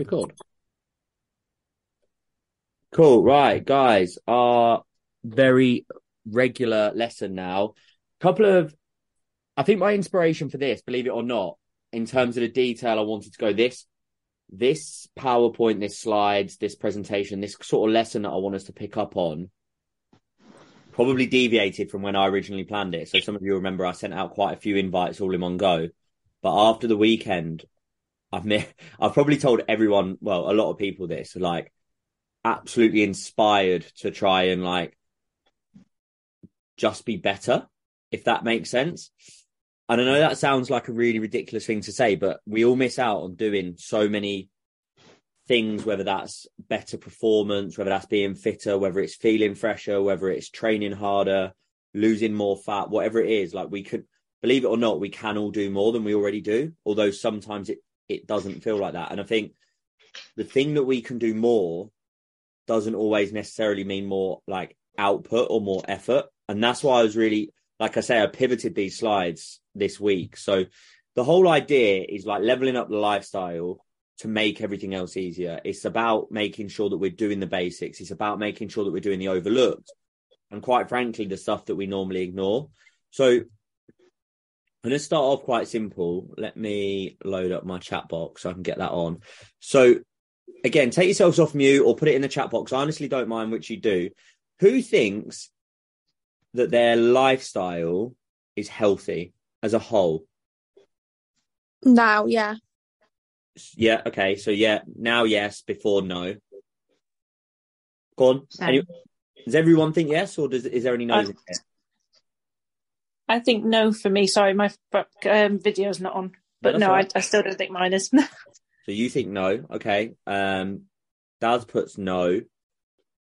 Record. Cool. Right, guys. Our very regular lesson now. Couple of, I think my inspiration for this, believe it or not, in terms of the detail, I wanted to go this, this PowerPoint, this slides, this presentation, this sort of lesson that I want us to pick up on. Probably deviated from when I originally planned it. So some of you remember I sent out quite a few invites all in one go. But after the weekend, I've I've probably told everyone, well, a lot of people this, like absolutely inspired to try and like just be better, if that makes sense. And I know that sounds like a really ridiculous thing to say, but we all miss out on doing so many things, whether that's better performance, whether that's being fitter, whether it's feeling fresher, whether it's training harder, losing more fat, whatever it is. Like we could, believe it or not, we can all do more than we already do. Although sometimes it it doesn't feel like that. And I think the thing that we can do more doesn't always necessarily mean more like output or more effort. And that's why I was really, like I say, I pivoted these slides this week. So the whole idea is like leveling up the lifestyle to make everything else easier. It's about making sure that we're doing the basics. It's about making sure that we're doing the overlooked and quite frankly, the stuff that we normally ignore. So I'm going to start off quite simple. Let me load up my chat box so I can get that on. So, again, take yourselves off mute or put it in the chat box. I honestly don't mind which you do. Who thinks that their lifestyle is healthy as a whole? Now, yeah. Yeah. Okay. So, yeah. Now, yes. Before, no. Go on. Any, does everyone think yes, or does is there any no's? I think no for me. Sorry, my um, video's not on. But no, no right. I, I, still don't think mine is. so you think no? Okay. Um, Daz puts no.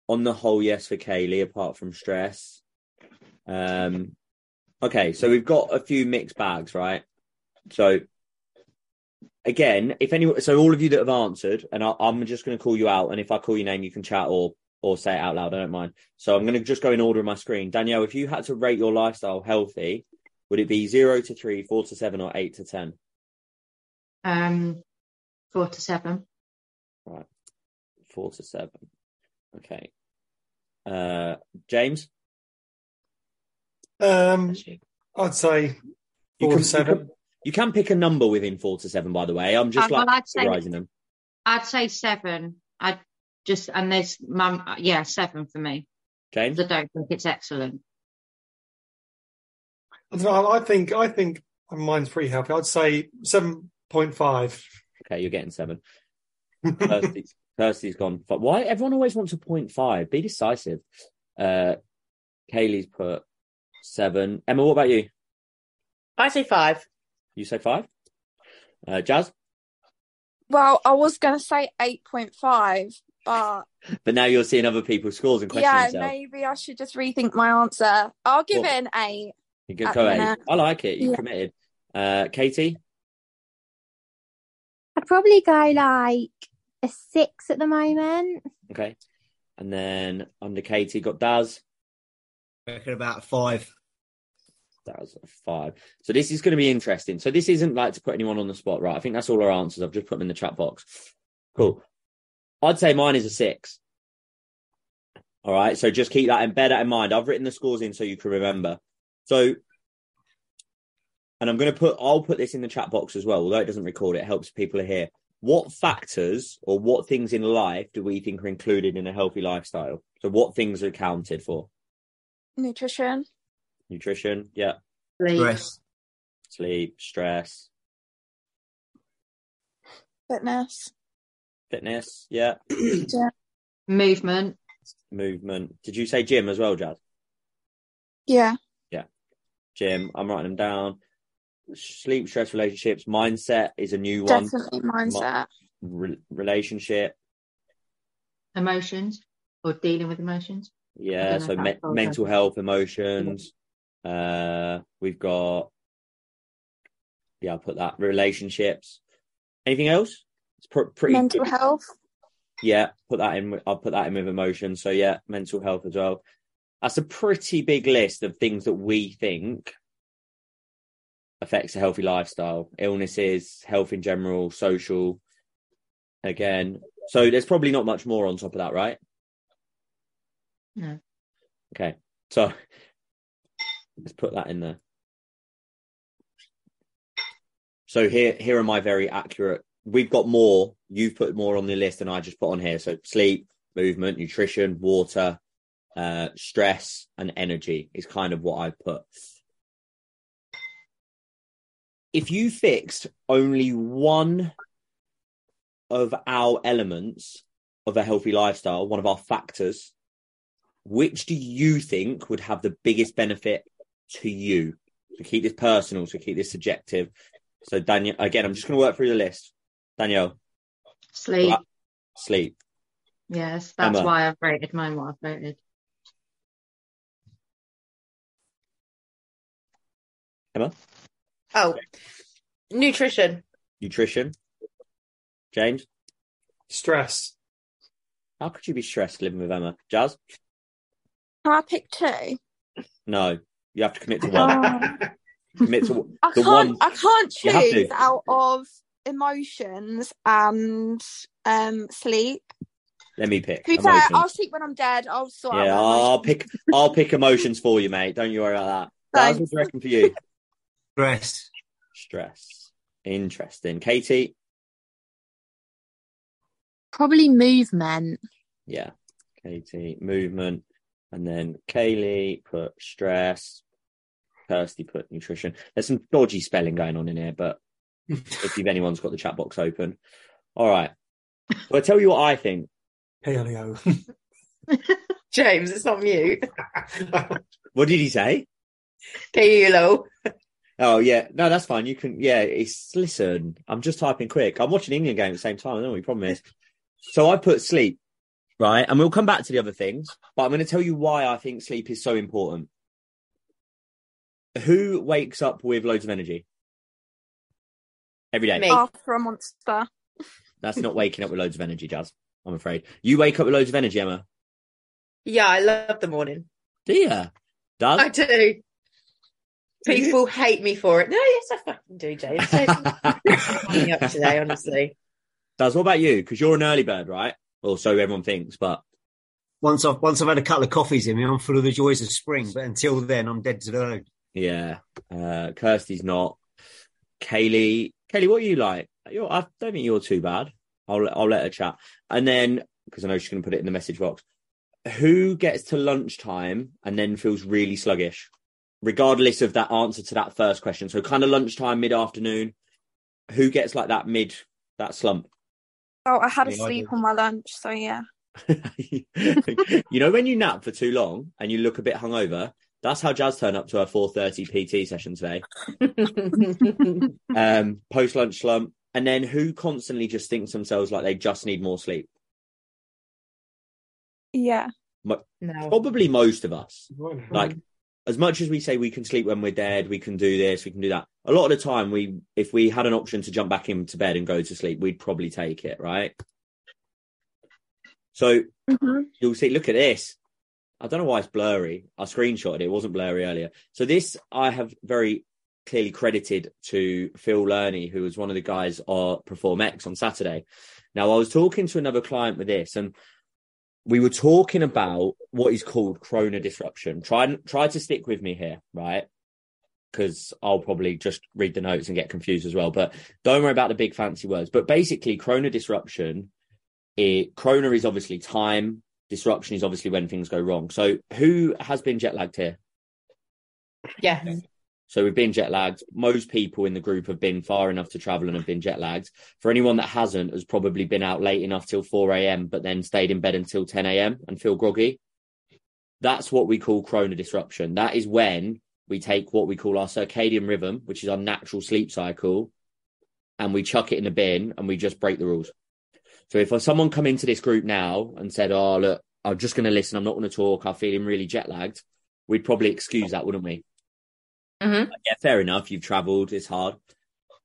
On the whole, yes for Kaylee, apart from stress. Um, okay, so we've got a few mixed bags, right? So again, if anyone, so all of you that have answered, and I, am just going to call you out, and if I call your name, you can chat or or say it out loud. I don't mind. So I'm going to just go in order of my screen. Danielle, if you had to rate your lifestyle healthy, would it be zero to three, four to seven, or eight to ten? Um, four to seven. Right, four to seven. Okay. Uh, James. Um, I'd say four can, to seven. You can, you can, pick a number within four to seven. By the way, I'm just uh, like well, I'd say, them. I'd say seven. I'd just and there's mum, yeah, seven for me. James, I don't think it's excellent. I, know, I think I think mine's pretty healthy. I'd say seven point five. Okay, you're getting seven. Kirsty's, Kirsty's gone. But why everyone always wants a point five? Be decisive. Uh, Kaylee's put seven. Emma, what about you? I say five. You say five. Uh, Jazz. Well, I was going to say eight point five, but but now you're seeing other people's scores and questioning yeah, yourself. maybe I should just rethink my answer. I'll give it an eight. You go, go eight. I like it. You yeah. committed. Uh, Katie. I'd probably go like a six at the moment. Okay, and then under Katie got Daz. I reckon about five. Daz five. So this is going to be interesting. So this isn't like to put anyone on the spot, right? I think that's all our answers. I've just put them in the chat box. Cool. I'd say mine is a six. All right. So just keep that and bear that in mind. I've written the scores in so you can remember. So, and I'm going to put, I'll put this in the chat box as well, although it doesn't record it, it helps people here. What factors or what things in life do we think are included in a healthy lifestyle? So, what things are accounted for? Nutrition. Nutrition. Yeah. Sleep. Stress. Sleep, stress. Fitness. Fitness, yeah. yeah. Movement. Movement. Did you say gym as well, Jazz? Yeah. Yeah. Gym. I'm writing them down. Sleep, stress, relationships. Mindset is a new one. Definitely mindset. Re- relationship. Emotions or dealing with emotions. Yeah. So me- mental health, emotions. Uh, we've got. Yeah, I'll put that. Relationships. Anything else? It's pr- pretty mental good. health. Yeah, put that in. I'll put that in with emotion. So yeah, mental health as well. That's a pretty big list of things that we think affects a healthy lifestyle. Illnesses, health in general, social. again. So there's probably not much more on top of that, right? No. Okay. So let's put that in there. So here, here are my very accurate. We've got more. You've put more on the list than I just put on here. So sleep, movement, nutrition, water, uh, stress, and energy is kind of what I've put. If you fixed only one of our elements of a healthy lifestyle, one of our factors, which do you think would have the biggest benefit to you? To keep this personal, to keep this subjective. So Daniel, again, I'm just going to work through the list. Danielle, Sleep. sleep. Yes, that's Emma. why I've rated mine what I've rated. Emma, Oh, nutrition. nutrition. James, Stress. how could you be stressed living with Emma? Jazz, Can I pick two? no, you have to commit to one. Commit to I the can't. one. I can't You have to. choose out of emotions and um sleep. Let me pick. To be fair. I'll sleep when I'm dead. I'll sort Yeah, out. my I'll pick. I'll pick emotions for you, mate. Don't you worry about that. Jazz, Thanks. what do you reckon for you? Stress. Stress. Interesting. Katie. Probably movement. Yeah. Katie, movement. And then Kaylee put stress. Kirsty put nutrition. There's some dodgy spelling going on in here, but if you've anyone's got the chat box open. All right. Well, I tell you what I think. Paleo. James, it's not mute. What did he say? Kilo. Oh yeah, no, that's fine. You can, yeah. It's listen. I'm just typing quick. I'm watching England game at the same time. I don't know what your problem is. So I put sleep, right, and we'll come back to the other things. But I'm going to tell you why I think sleep is so important. Who wakes up with loads of energy every day? Me. After a monster. That's not waking up with loads of energy, Jazz. I'm afraid you wake up with loads of energy, Emma. Yeah, I love the morning. Do you? Does? I do. People hate me for it. No, yes, I fucking do, James. Don't beat me up today, honestly. Does? What about you? Because you're an early bird, right? Well, so everyone thinks. But Once I've once I've had a couple of coffees in me, I'm full of the joys of spring. But until then, I'm dead to the load. Yeah. Uh, Kirsty's not. Kaylee, Kaylee, what are you like? You're, I don't think you're too bad. I'll I'll let her chat. And then because I know she's going to put it in the message box. Who gets to lunchtime and then feels really sluggish, regardless of that answer to that first question? So kind of lunchtime, mid afternoon. Who gets like that mid that slump? Oh, I had a sleep on my lunch, so yeah. you know when you nap for too long and you look a bit hungover. That's how Jazz turned up to her 4:30 PT session today. um, post lunch slump, and then who constantly just thinks themselves like they just need more sleep? Yeah. no. Probably most of us. Like, as much as we say we can sleep when we're dead, we can do this, we can do that. A lot of the time, we if we had an option to jump back into bed and go to sleep, we'd probably take it, right? So hmm you'll see. Look at this. I don't know why it's blurry. I screenshotted it. It wasn't blurry earlier. So this I have very clearly credited to Phil Learney, who was one of the guys on Perform X on Saturday. Now I was talking to another client with this, and we were talking about what is called chrono disruption. Try try to stick with me here, right? Because I'll probably just read the notes and get confused as well. But don't worry about the big fancy words. But basically, chrono disruption. It chrono is obviously time. Disruption is obviously when things go wrong. So who has been jet lagged here? Yeah. So we've been jet lagged. Most people in the group have been far enough to travel and have been jet lagged. For anyone that hasn't, has probably been out late enough till 4 a.m., but then stayed in bed until 10 a.m. and feel groggy. That's what we call chrono disruption. That is when we take what we call our circadian rhythm, which is our natural sleep cycle, and we chuck it in a bin and we just break the rules. So if someone come into this group now and said, "Oh, look, I'm just going to listen. I'm not going to talk. I'm feeling really jet lagged," we'd probably excuse that, wouldn't we? Mm-hmm. yeah, fair enough. You've travelled, it's hard.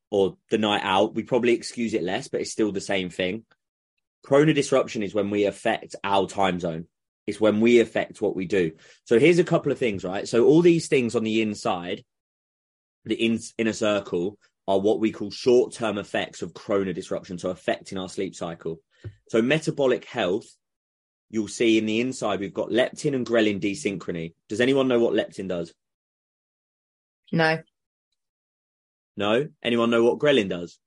Or the night out, we probably excuse it less, but it's still the same thing. Chrono disruption is when we affect our time zone. It's when we affect what we do. So here's a couple of things, right? So all these things on the inside, the in, inner circle, are what we call short term effects of chrono disruption, so affecting our sleep cycle. So, metabolic health, you'll see in the inside, we've got leptin and ghrelin desynchrony. Does anyone know what leptin does? No. No? Anyone know what ghrelin does?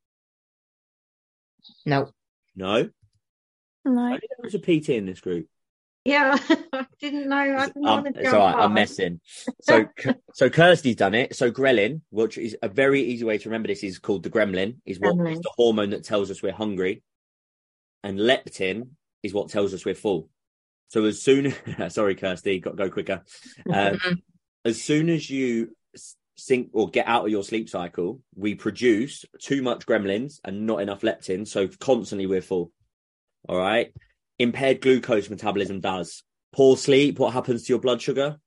No. No? No. I think there was a PT in this group. Yeah, I didn't know. I didn't Um, want to jump right. I'm messing. So, so Kirsty's done it. So ghrelin, which is a very easy way to remember this, is called the gremlin. Is what Gremlin. is the hormone that tells us we're hungry, and leptin is what tells us we're full. So as soon, sorry, Kirsty, got to go quicker. Um, as soon as you sink or get out of your sleep cycle, we produce too much gremlins and not enough leptin. So constantly we're full. All right. Impaired glucose metabolism does. Poor sleep. What happens to your blood sugar?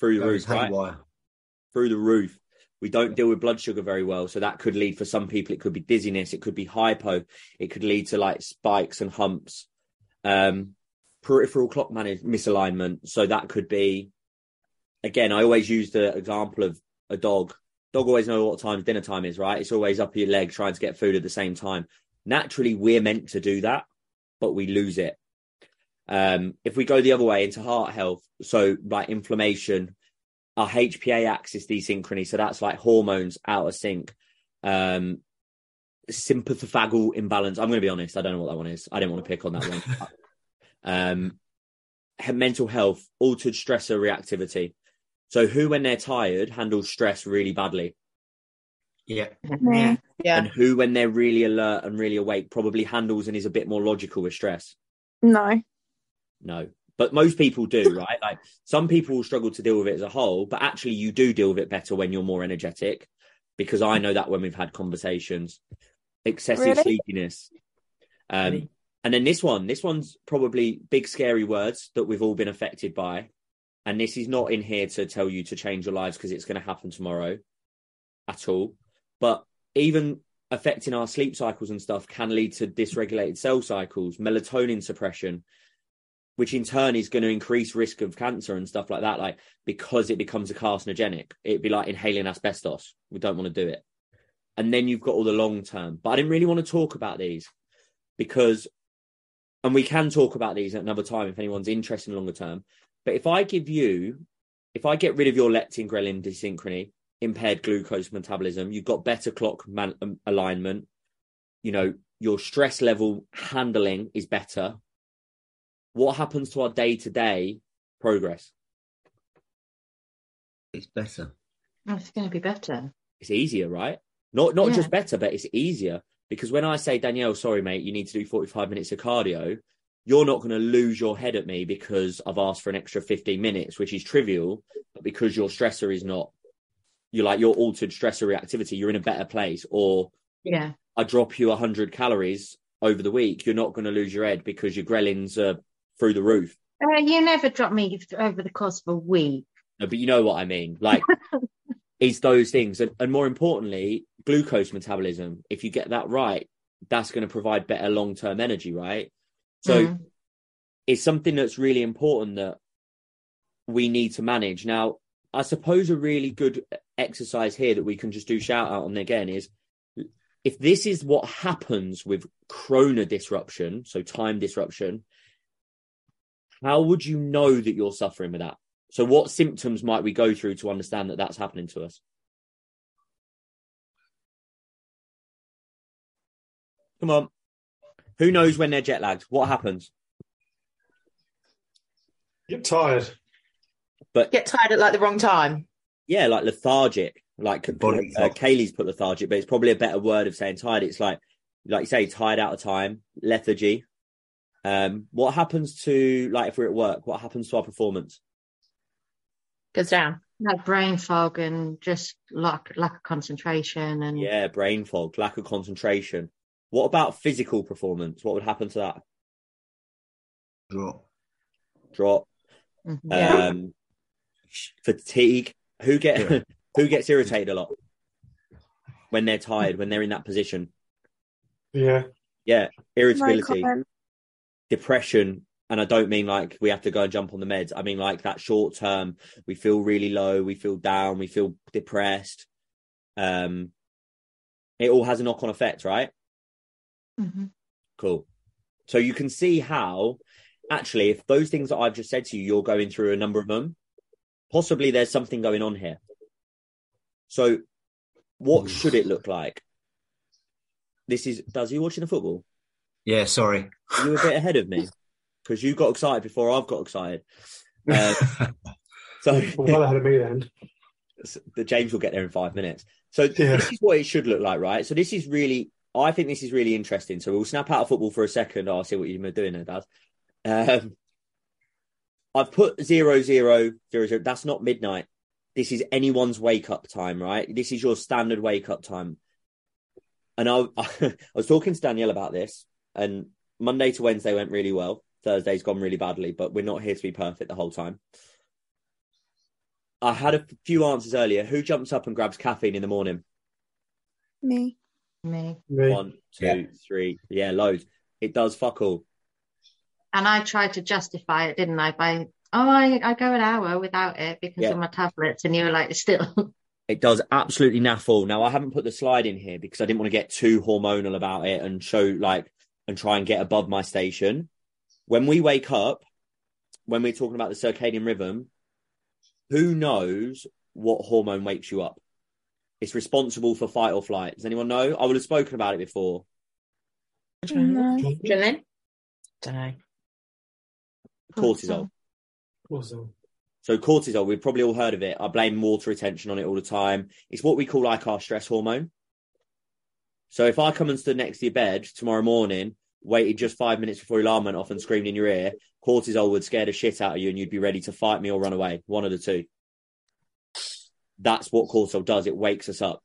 Through the Goes roof, right? Through the roof. We don't deal with blood sugar very well. So that could lead for some people, it could be dizziness. It could be hypo. It could lead to like spikes and humps. Um, peripheral clock manage misalignment. So that could be, again, I always use the example of a dog. Dog always know what time dinner time is, right? It's always up your leg trying to get food at the same time. Naturally, we're meant to do that, but we lose it. Um, if we go the other way into heart health, so like inflammation, our HPA axis desynchrony, so that's like hormones out of sync. Um, sympathovagal imbalance. I'm going to be honest, I don't know what that one is. I didn't want to pick on that one. um, mental health, altered stressor reactivity. So who, when they're tired, handles stress really badly, Yeah. Yeah. Yeah. and who, when they're really alert and really awake, probably handles and is a bit more logical with stress. No. No. But most people do, right? Like some people will struggle to deal with it as a whole, but actually you do deal with it better when you're more energetic because I know that when we've had conversations. Excessive Really? sleepiness. Um Really? and then this one, this one's probably big scary words that we've all been affected by. And this is not in here to tell you to change your lives because it's going to happen tomorrow at all. But even affecting our sleep cycles and stuff can lead to dysregulated cell cycles, melatonin suppression, which in turn is going to increase risk of cancer and stuff like that, like because it becomes a carcinogenic. It'd be like inhaling asbestos. We don't want to do it. And then you've got all the long term. But I didn't really want to talk about these because, and we can talk about these at another time if anyone's interested in longer term. But if I give you, if I get rid of your leptin ghrelin desynchrony, impaired glucose metabolism, you've got better clock man- um, alignment, you know, your stress level handling is better. What happens to our day to day progress? It's better. Oh, It's going to be better. It's easier, right? Not not Yeah. just better, but it's easier because when I say Danielle, sorry mate, you need to do forty five minutes of cardio, you're not going to lose your head at me because I've asked for an extra fifteen minutes, which is trivial, but because your stressor is not, you're like your altered stressor reactivity, you're in a better place. Or Yeah. I drop you hundred calories over the week, you're not going to lose your head because your ghrelins are through the roof. Uh, you never drop me over the course of a week. No, but you know what I mean. Like, it's those things. And, and more importantly, glucose metabolism. If you get that right, that's going to provide better long term energy, right? So Mm. it's something that's really important that we need to manage. Now, I suppose a really good exercise here that we can just do shout out on again is if this is what happens with chrono disruption, so time disruption, how would you know that you're suffering with that? So, what symptoms might we go through to understand that that's happening to us? Come on. Who knows when they're jet lagged? What happens? Get tired. But Get tired at like the wrong time. Yeah, like lethargic. Like Body uh. Kaylee's put lethargic, but it's probably a better word of saying tired. It's like, like you say, tired out of time, lethargy. Um, what happens to like if we're at work? What happens to our performance? Goes down. Like brain fog and just lack lack of concentration and Yeah, brain fog, lack of concentration. What about physical performance? What would happen to that? Drop. Drop. Mhm. Yeah. Um, fatigue. Who get Yeah. who gets irritated a lot when they're tired, when they're in that position? Yeah. Yeah, irritability, comment. depression, and I don't mean like we have to go and jump on the meds. I mean like that short term. We feel really low. We feel down. We feel depressed. Um, It all has a knock on effect, right? Mm-hmm. Cool. So you can see how, actually, if those things that I've just said to you, you're going through a number of them, possibly there's something going on here. So, what should it look like? This is, does he watching the football? Yeah, sorry. You were a bit ahead of me because you got excited before I've got excited. Uh, so, well ahead of me then. the James will get there in five minutes. So Yeah. this is what it should look like, right? So this is really, I think this is really interesting. So we'll snap out of football for a second. I'll see what you're doing there, Dad. Um, I've put zero zero zero zero. That's not midnight. This is anyone's wake up time, right? This is your standard wake up time. And I, I was talking to Danielle about this, and Monday to Wednesday went really well. Thursday's gone really badly, but we're not here to be perfect the whole time. I had a few answers earlier. Who jumps up and grabs caffeine in the morning? Me. Me. Me. One, two, three. Yeah, loads. It does fuck all. And I tried to justify it, didn't I? By oh, I, I go an hour without it because Yeah. of my tablets, and you were like, still. It does absolutely naff all. Now I haven't put the slide in here because I didn't want to get too hormonal about it and show like and try and get above my station. When we wake up, when we're talking about the circadian rhythm, who knows what hormone wakes you up? It's responsible for fight or flight. Does anyone know? I would have spoken about it before. No. Adrenaline? Don't know. Cortisol. Awesome. So cortisol, we've probably all heard of it. I blame water retention on it all the time. It's what we call like our stress hormone. So if I come and stood next to your bed tomorrow morning, waited just five minutes before your alarm went off and screamed in your ear, cortisol would scare the shit out of you and you'd be ready to fight me or run away. One of the two. That's what cortisol does. It wakes us up.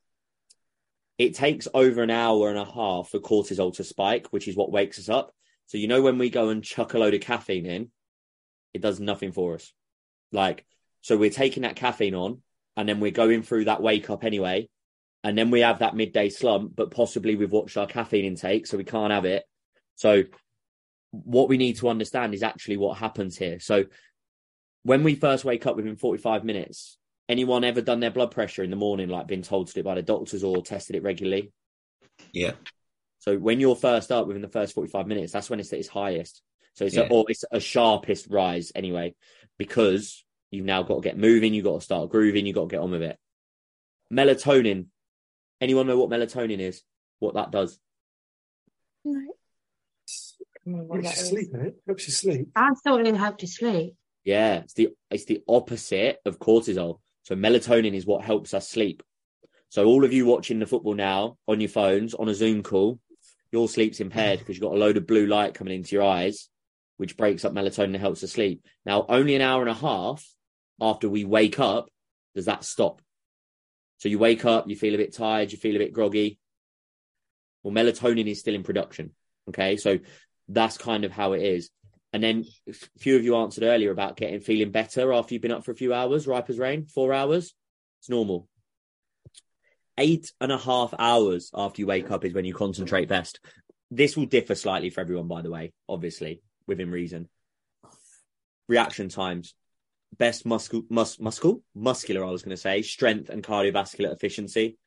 It takes over an hour and a half for cortisol to spike, which is what wakes us up. So you know when we go and chuck a load of caffeine in, it does nothing for us. Like, so we're taking that caffeine on and then we're going through that wake up anyway. And then we have that midday slump, but possibly we've watched our caffeine intake, so we can't have it. So what we need to understand is actually what happens here. So when we first wake up within 45 minutes, anyone ever done their blood pressure in the morning, like been told to do it by the doctors or tested it regularly? Yeah. So when you're first up within the first 45 minutes, that's when it's at its highest. So it's Yeah. a, or it's a sharpest rise anyway, because you've now got to get moving, you've got to start grooving, you've got to get on with it. Melatonin. Anyone know what melatonin is? What that does? No. Helps you sleep, it eh? helps you sleep. I thought it helped you sleep. Yeah, it's the it's the opposite of cortisol. So melatonin is what helps us sleep. So all of you watching the football now on your phones on a Zoom call, your sleep's impaired because you've got a load of blue light coming into your eyes, which breaks up melatonin and helps us sleep. Now, only an hour and a half after we wake up does that stop. So you wake up, you feel a bit tired, you feel a bit groggy. Well, melatonin is still in production. Okay, so that's kind of how it is. And then a few of you answered earlier about getting feeling better after you've been up for a few hours, ripe as rain, four hours. It's normal. Eight and a half hours after you wake up is when you concentrate best. This will differ slightly for everyone, by the way, obviously, within reason. Reaction times. Best muscle, mus, muscle, muscular, I was going to say, strength and cardiovascular efficiency.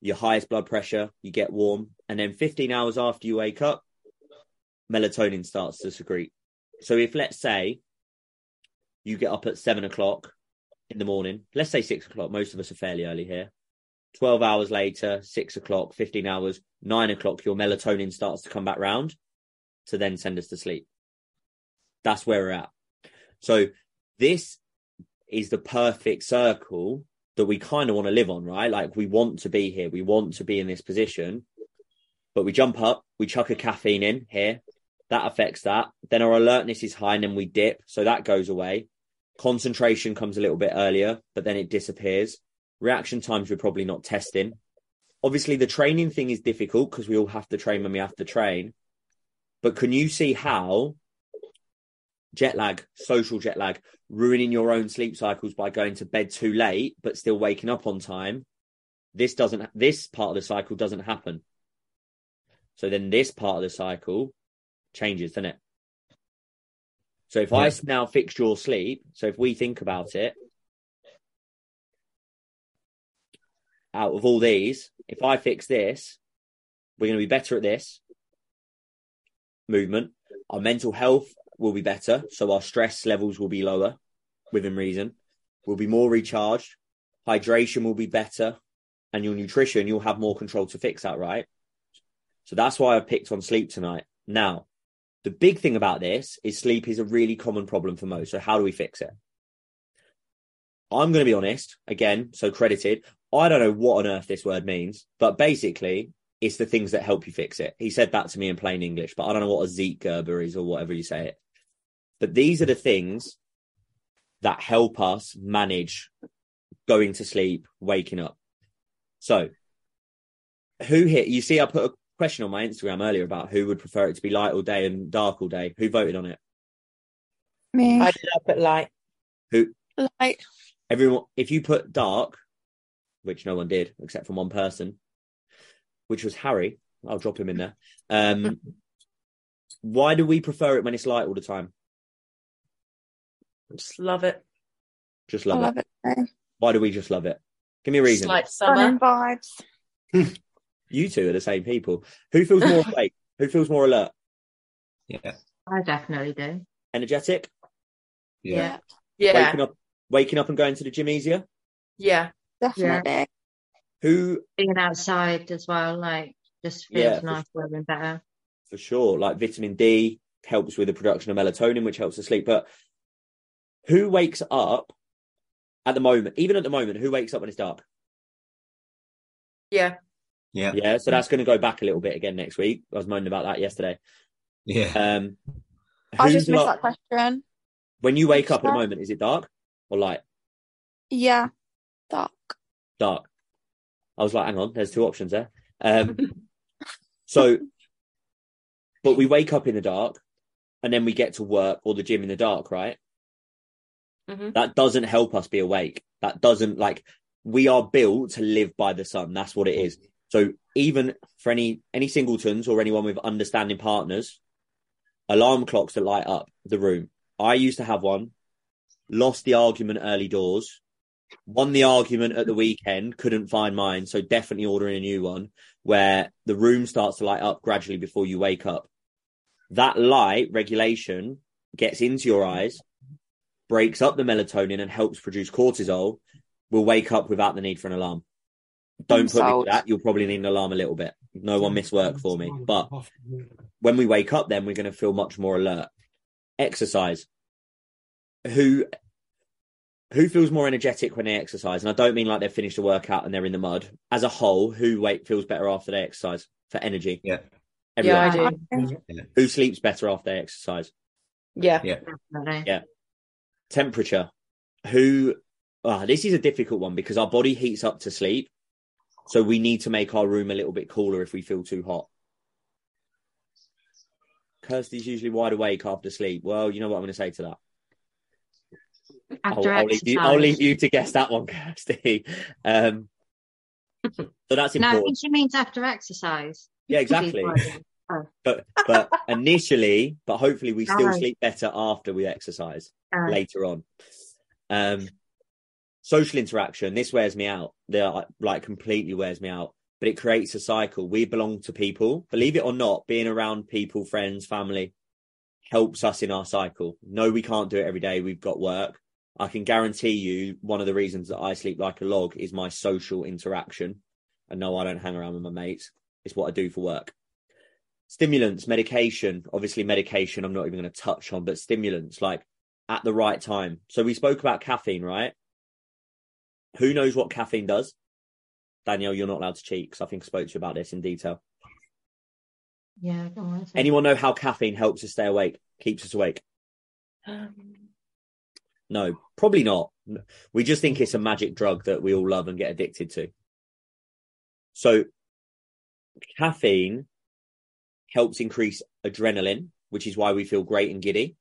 Your highest blood pressure, you get warm. And then 15 hours after you wake up, melatonin starts to secrete. So if let's say you get up at seven o'clock in the morning, let's say six o'clock, most of us are fairly early here. 12 hours later, six o'clock, 15 hours, nine o'clock, your melatonin starts to come back round to then send us to sleep. That's where we're at. So this is the perfect circle that we kind of want to live on, right? Like we want to be here. We want to be in this position, but we jump up, we chuck a caffeine in here. That affects that. Then our alertness is high and then we dip. So that goes away. Concentration comes a little bit earlier, but then it disappears. Reaction times we're probably not testing. Obviously, the training thing is difficult because we all have to train when we have to train. But can you see how jet lag, social jet lag, ruining your own sleep cycles by going to bed too late but still waking up on time? This doesn't. This part of the cycle doesn't happen. So then this part of the cycle changes, doesn't it? So if I now fix your sleep, so if we think about it, out of all these, if I fix this, we're going to be better at this movement. Our mental health will be better. So our stress levels will be lower within reason. We'll be more recharged. Hydration will be better. And your nutrition, you'll have more control to fix that, right? So that's why I picked on sleep tonight. Now, the big thing about this is sleep is a really common problem for most. So how do we fix it? I'm going to be honest again, so credited. I don't know what on earth this word means, but basically, it's the things that help you fix it. He said that to me in plain English, but I don't know what a zeitgeber is or whatever you say it. But these are the things that help us manage going to sleep, waking up. So, who here? You see, I put a question on my Instagram earlier about who would prefer it to be light all day and dark all day. Who voted on it? Me. I did up at light. Who? Like, Everyone. If you put dark, which no one did except from one person, which was Harry. I'll drop him in there. Um, why do we prefer it when it's light all the time? Just love it. Just I love, love it. it. Eh? Why do we just love it? Give me a reason. Like Stunning summer. vibes. You two are the same people. Who feels more awake? Who feels more alert? Yeah. I definitely do. Energetic? Yeah. Yeah. Waking up, waking up and going to the gym easier. Yeah. Definitely. Who, Being outside as well, like, just feels Yeah, for nicer and better. for sure, like vitamin D helps with the production of melatonin, which helps us sleep. But who wakes up at the moment? Even at the moment, who wakes up when it's dark? Yeah. Yeah. Yeah, so that's going to go back a little bit again next week. I was moaning about that yesterday. Yeah. Um, I just missed lot- that question. when you wake up at the moment, is it dark or light? Yeah. Dark. Dark. I was like, hang on, there's two options there. Um, so, but we wake up in the dark and then we get to work or the gym in the dark, right? Mhm. That doesn't help us be awake. That doesn't like we are built to live by the sun. That's what it is. So even for any any singletons or anyone with understanding partners, alarm clocks that light up the room. I used to have one, lost the argument early doors, won the argument at the weekend, couldn't find mine, so definitely ordering a new one where the room starts to light up gradually before you wake up. That light regulation gets into your eyes, breaks up the melatonin and helps produce cortisol, will wake up without the need for an alarm. Don't I'm put me to that. You'll probably need an alarm a little bit. No one miss work for me. But when we wake up, then we're going to feel much more alert. Exercise. Who who feels more energetic when they exercise? And I don't mean like they've finished a workout and they're in the mud. As a whole, who wait feels better after they exercise for energy? Yeah. Yeah, I do. Who sleeps better after they exercise? Yeah. Yeah. Definitely. Yeah. Temperature. Who? ah, this is a difficult one because our body heats up to sleep, so we need to make our room a little bit cooler if we feel too hot. Kirsty's usually wide awake after sleep. Well, you know what I'm going to say to that. I'll, After I'll leave you, I'll leave you to guess that one, Kirsty. Um, so that's No, I important. think she means after exercise. Yeah, exactly. Oh. But but initially, but hopefully we still Oh. sleep better after we exercise Uh, later on. Um, social interaction. This wears me out. They like completely wears me out. But it creates a cycle. We belong to people. Believe it or not, being around people, friends, family helps us in our cycle. No, we can't do it every day. We've got work. I can guarantee you one of the reasons that I sleep like a log is my social interaction. And no, I don't hang around with my mates. It's what I do for work. Stimulants, medication, obviously medication I'm not even going to touch on, but stimulants like at the right time. So we spoke about caffeine, right? Who knows what caffeine does? Danielle, you're not allowed to cheat because I think I spoke to you about this in detail. yeah, go on. Anyone know how caffeine helps us stay awake, keeps us awake? Um, No, probably not. We just think it's a magic drug that we all love and get addicted to. So, caffeine helps increase adrenaline, which is why we feel great and giddy.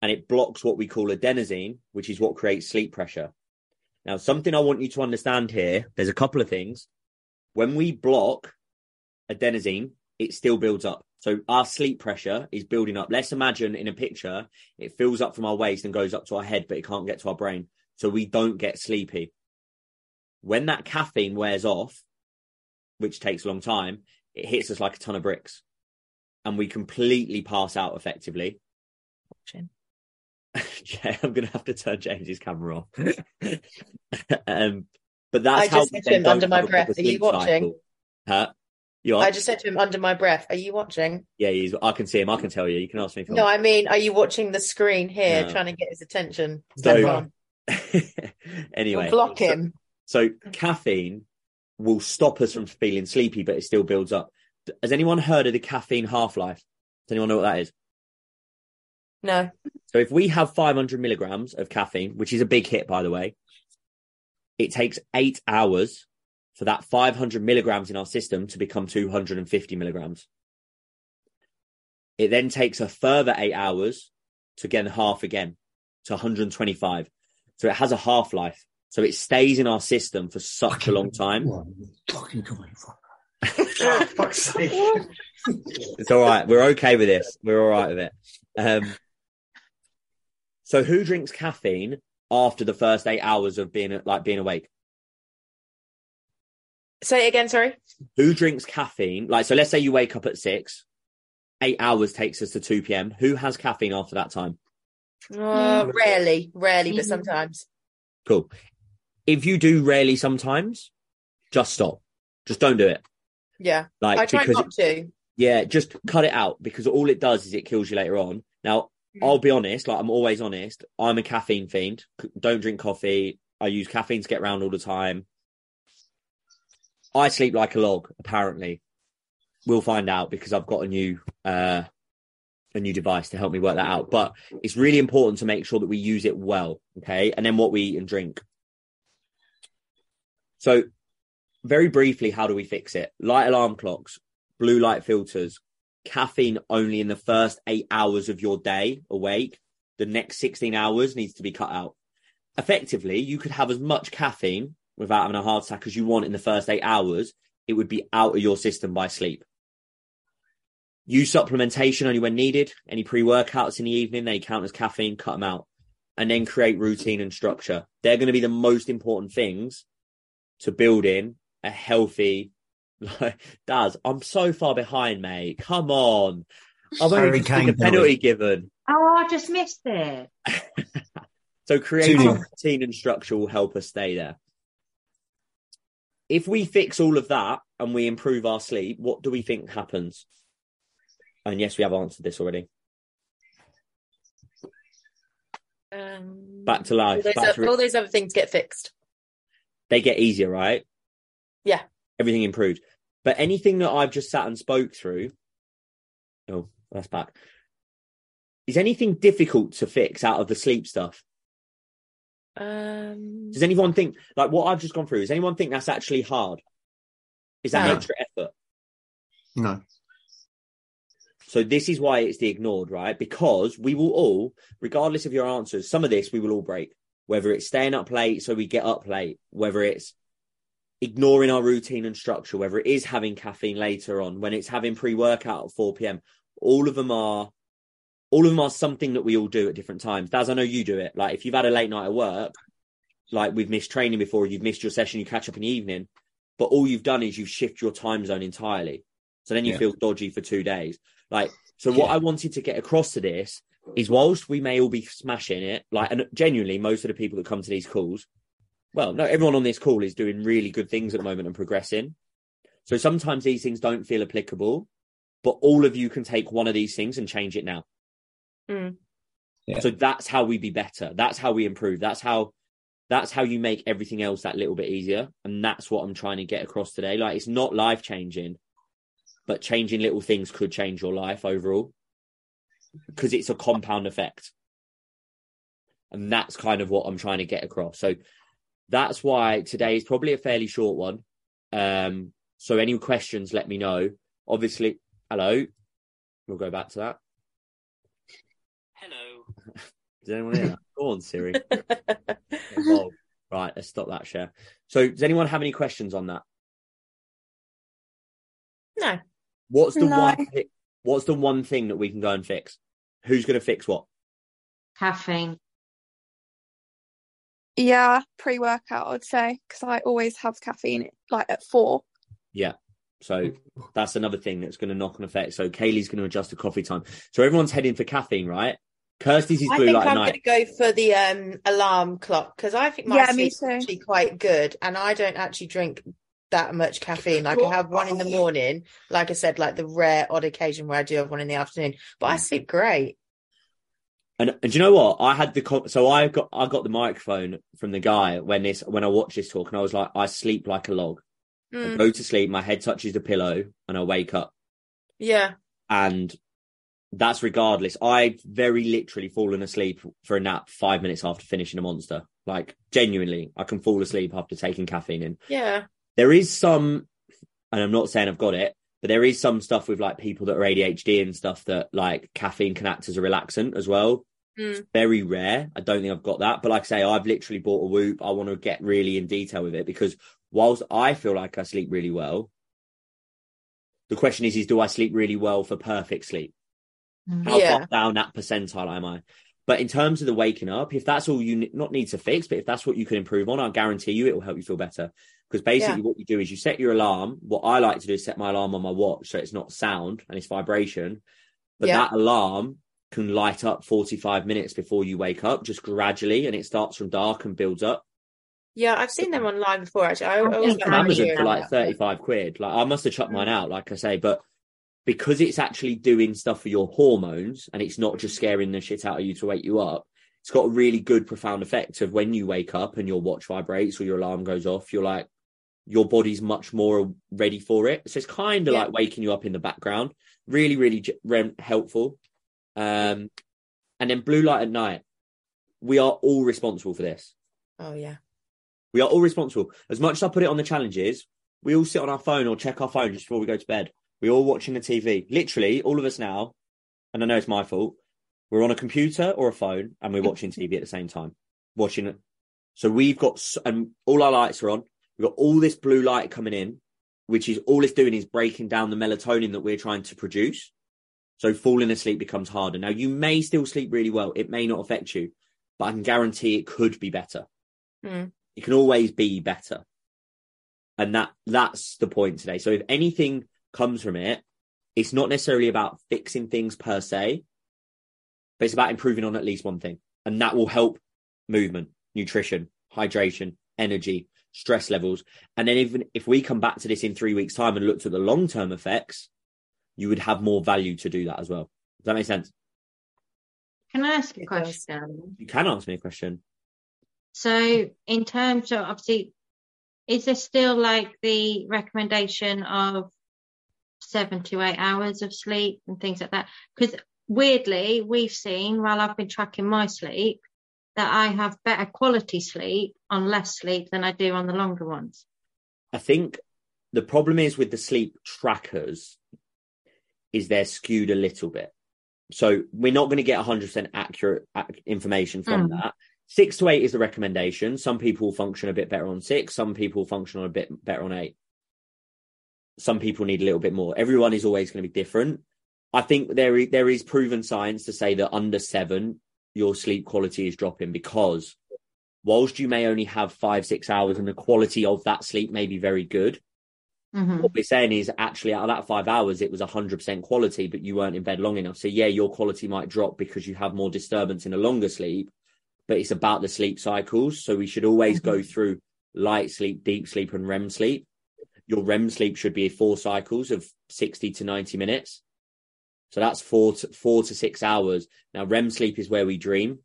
And it blocks what we call adenosine, which is what creates sleep pressure. Now, something I want you to understand here there's a couple of things. When we block adenosine, it still builds up. So our sleep pressure is building up. Let's imagine in a picture, it fills up from our waist and goes up to our head, but it can't get to our brain. So we don't get sleepy. When that caffeine wears off, which takes a long time, it hits us like a ton of bricks, and we completely pass out effectively. Watching. Yeah, I'm gonna have to turn James's camera off. um, but that's I just said to him under my breath, "Are you watching?" Huh? You are? I just said to him under my breath, "Are you watching?" Yeah, he's. I can see him. I can tell you. You can ask me. If No. I mean, are you watching the screen here, No. trying to get his attention? So- anyway, You'll block so- him. So caffeine will stop us from feeling sleepy, but it still builds up. Has anyone heard of the caffeine half life? Does anyone know what that is? No. So if we have 500 milligrams of caffeine, which is a big hit, by the way, it takes eight hours for that 500 milligrams in our system to become 250 milligrams. It then takes a further eight hours to again half again to 125. So it has a half life. So it stays in our system for such a long time. What are you fucking coming from? Oh, fuck's sake. It's all right. We're okay with this. We're all right with it. Um, so who drinks caffeine after the first eight hours of being like being awake? Say it again, sorry. Who drinks caffeine? Like, so let's say you wake up at six, eight hours takes us to 2 p.m. Who has caffeine after that time? Uh, rarely, rarely, but Mhm. sometimes. Cool. If you do rarely sometimes, just stop. Just don't do it. Yeah. Like, I try because not to. Yeah, just cut it out because all it does is it kills you later on. Now, Mm. I'll be honest, like I'm always honest. I'm a caffeine fiend. Don't drink coffee. I use caffeine to get around all the time. I sleep like a log, apparently. We'll find out because I've got a new uh a new device to help me work that out. But it's really important to make sure that we use it well, okay? And then what we eat and drink. So very briefly, how do we fix it? Light alarm clocks, blue light filters, caffeine only in the first eight hours of your day awake. The next 16 hours needs to be cut out. Effectively, you could have as much caffeine without having a heart attack as you want in the first eight hours. It would be out of your system by sleep. Use supplementation only when needed. Any pre workouts in the evening, they count as caffeine, cut them out. And then create routine and structure. They're going to be the most important things to build in a healthy like, Daz, I'm so far behind, mate. Come on. I've only Harry just Kane a penalty penalty. given. Oh, I just missed it. So creating 2-0. routine and structure will help us stay there. If we fix all of that and we improve our sleep, what do we think happens? And yes, we have answered this already. Um, Back to all life. those, Back to all those other things get fixed. they get easier, right? Yeah. Everything improved. But anything that I've just sat and spoke through, oh, that's back. Is anything difficult to fix out of the sleep stuff? Um, Does anyone think like what I've just gone through? Does anyone think that's actually hard? Is that No. extra effort? No. So this is why it's the ignored, right? Because we will all, regardless of your answers, some of this we will all break. Whether it's staying up late so we get up late, whether it's ignoring our routine and structure, whether it is having caffeine later on, when it's having pre-workout at 4 p.m. All of them are all of them are something that we all do at different times. Daz, I know you do it. Like if you've had a late night at work, like we've missed training before, you've missed your session, you catch up in the evening, but all you've done is you've shifted your time zone entirely. So then you Yeah. feel dodgy for two days. Like, so what Yeah. I wanted to get across to this is whilst we may all be smashing it, like, and genuinely most of the people that come to these calls, well, no, everyone on this call is doing really good things at the moment and progressing. So sometimes these things don't feel applicable, but all of you can take one of these things and change it now. Mm. Yeah. So that's how we be better. That's how we improve. That's how that's how you make everything else that little bit easier. And that's what I'm trying to get across today. Like it's not life changing, but changing little things could change your life overall. Because it's a compound effect. And that's kind of what I'm trying to get across. So that's why today is probably a fairly short one. Um, so any questions, let me know. Obviously, hello. We'll go back to that. Hello. Does anyone hear that? Go on, Siri. Evolve. Right, let's stop that share. So, does anyone have any questions on that? no. What's the No. one? What's the one thing that we can go and fix? Who's going to fix what? Caffeine. Yeah, pre workout, I'd say, because I always have caffeine like at four. Yeah. So that's another thing that's going to knock an effect. So Kaylee's going to adjust the coffee time. So everyone's heading for caffeine, right? Kirsty's is I blue think light I'm at going to go for the um, alarm clock because I think my Yeah, me sleep's actually quite good, and I don't actually drink that much caffeine. Like I have one in the morning, like I said, like the rare odd occasion where I do have one in the afternoon, but I sleep great. And, and do you know what? I had the so I got I got the microphone from the guy when this when I watched this talk, and I was like, I sleep like a log. I Mm, go to sleep, my head touches the pillow, and I wake up. yeah, And that's regardless. I've very literally fallen asleep for a nap five minutes after finishing a monster. Like genuinely, I can fall asleep after taking caffeine in. yeah, There is some, and I'm not saying I've got it, but there is some stuff with like people that are ADHD and stuff that like caffeine can act as a relaxant as well. Mm. It's very rare. I don't think I've got that. But like I say, I've literally bought a whoop. I want to get really in detail with it because whilst I feel like I sleep really well, the question is, is do I sleep really well for perfect sleep? How Yeah. far down that percentile am I? But in terms of the waking up, if that's all you ne- not need to fix, but if that's what you can improve on, I guarantee you it will help you feel better. Because basically, what you do is you set your alarm. What I like to do is set my alarm on my watch so it's not sound and it's vibration. But Yeah. that alarm can light up 45 minutes before you wake up, just gradually, and it starts from dark and builds up. yeah. I've seen them online before. Actually, I, I always It's like on Amazon for like 35 quid. Like I must have chucked mine mm. out, like I say, but because it's actually doing stuff for your hormones and it's not just scaring the shit out of you to wake you up, it's got a really good profound effect of when you wake up and your watch vibrates or your alarm goes off, you're like your body's much more ready for it. So it's kind of Yeah. like waking you up in the background. Really, really j- helpful. Um, and then blue light at night. We are all responsible for this. Oh yeah, We are all responsible. As much as I put it on the challenges, we all sit on our phone or check our phone just before we go to bed. We're all watching the TV. Literally, all of us now, and I know it's my fault, we're on a computer or a phone and we're watching TV at the same time. Watching it. So we've got, and all our lights are on. We've got all this blue light coming in, which is all it's doing is breaking down the melatonin that we're trying to produce. So falling asleep becomes harder. Now, you may still sleep really well. It may not affect you, but I can guarantee it could be better Mm. it can always be better and that that's the point today so if anything comes from it it's not necessarily about fixing things per se but it's about improving on at least one thing and that will help movement nutrition hydration energy stress levels. And then even if we come back to this in three weeks time and looked at the long-term effects you would have more value to do that as well. Does that make sense? Can I ask a question? you can ask me a question. So, in terms of obviously, is there still like the recommendation of seven to eight hours of sleep and things like that? Because weirdly, we've seen while I've been tracking my sleep that I have better quality sleep on less sleep than I do on the longer ones. I think the problem is with the sleep trackers is they're skewed a little bit. So we're not going to get 100% accurate information from Mm. that. Six to eight is the recommendation. Some people function a bit better on six. Some people function on a bit better on eight. Some people need a little bit more. Everyone is always going to be different. I think there is, there is proven science to say that under seven, your sleep quality is dropping because whilst you may only have five, six hours and the quality of that sleep may be very good, Mhm. what we're saying is actually out of that five hours, it was 100% quality, but you weren't in bed long enough. So, yeah, your quality might drop because you have more disturbance in a longer sleep, but it's about the sleep cycles. So, we should always go through light sleep, deep sleep, and REM sleep. Your REM sleep should be four cycles of 60 to 90 minutes. So, that's four to, four to six hours. Now, REM sleep is where we dream.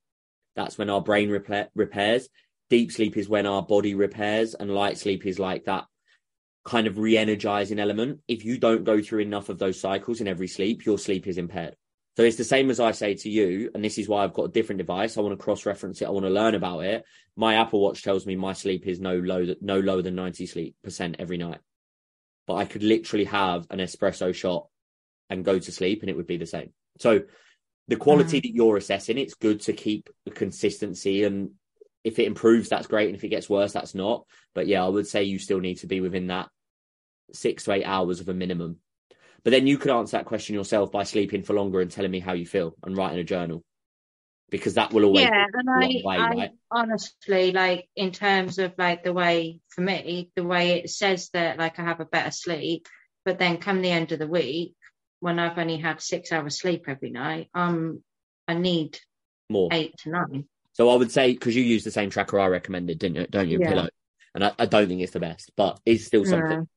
That's when our brain repair, repairs. Deep sleep is when our body repairs, and light sleep is like that kind of re-energizing element. If you don't go through enough of those cycles in every sleep, your sleep is impaired. So it's the same as I say to you, and this is why I've got a different device. I want to cross-reference it. I want to learn about it. My Apple Watch tells me my sleep is no low, no lower than ninety sleep percent every night. But I could literally have an espresso shot and go to sleep, and it would be the same. So the quality mm-hmm. that you're assessing, it's good to keep the consistency, and if it improves, that's great, and if it gets worse, that's not. But yeah, I would say you still need to be within that six to eight hours of a minimum. But then you could answer that question yourself by sleeping for longer and telling me how you feel and writing a journal. Because that will always yeah, and I, way, I right? honestly like in terms of like the way for me, the way it says that like I have a better sleep But then come the end of the week, when I've only had six hours sleep every night, um, I need More. eight to nine. So I would say because you use the same tracker I recommended, didn't you? Don't you? Yeah. Pillow. And I, I don't think it's the best, but it's still something. No.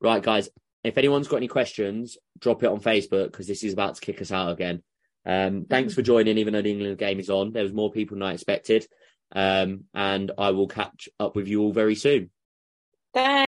Right, guys. If anyone's got any questions, drop it on Facebook because this is about to kick us out again. Um, thanks for joining, even though the England game is on. There was more people than I expected. Um, and I will catch up with you all very soon. Thanks.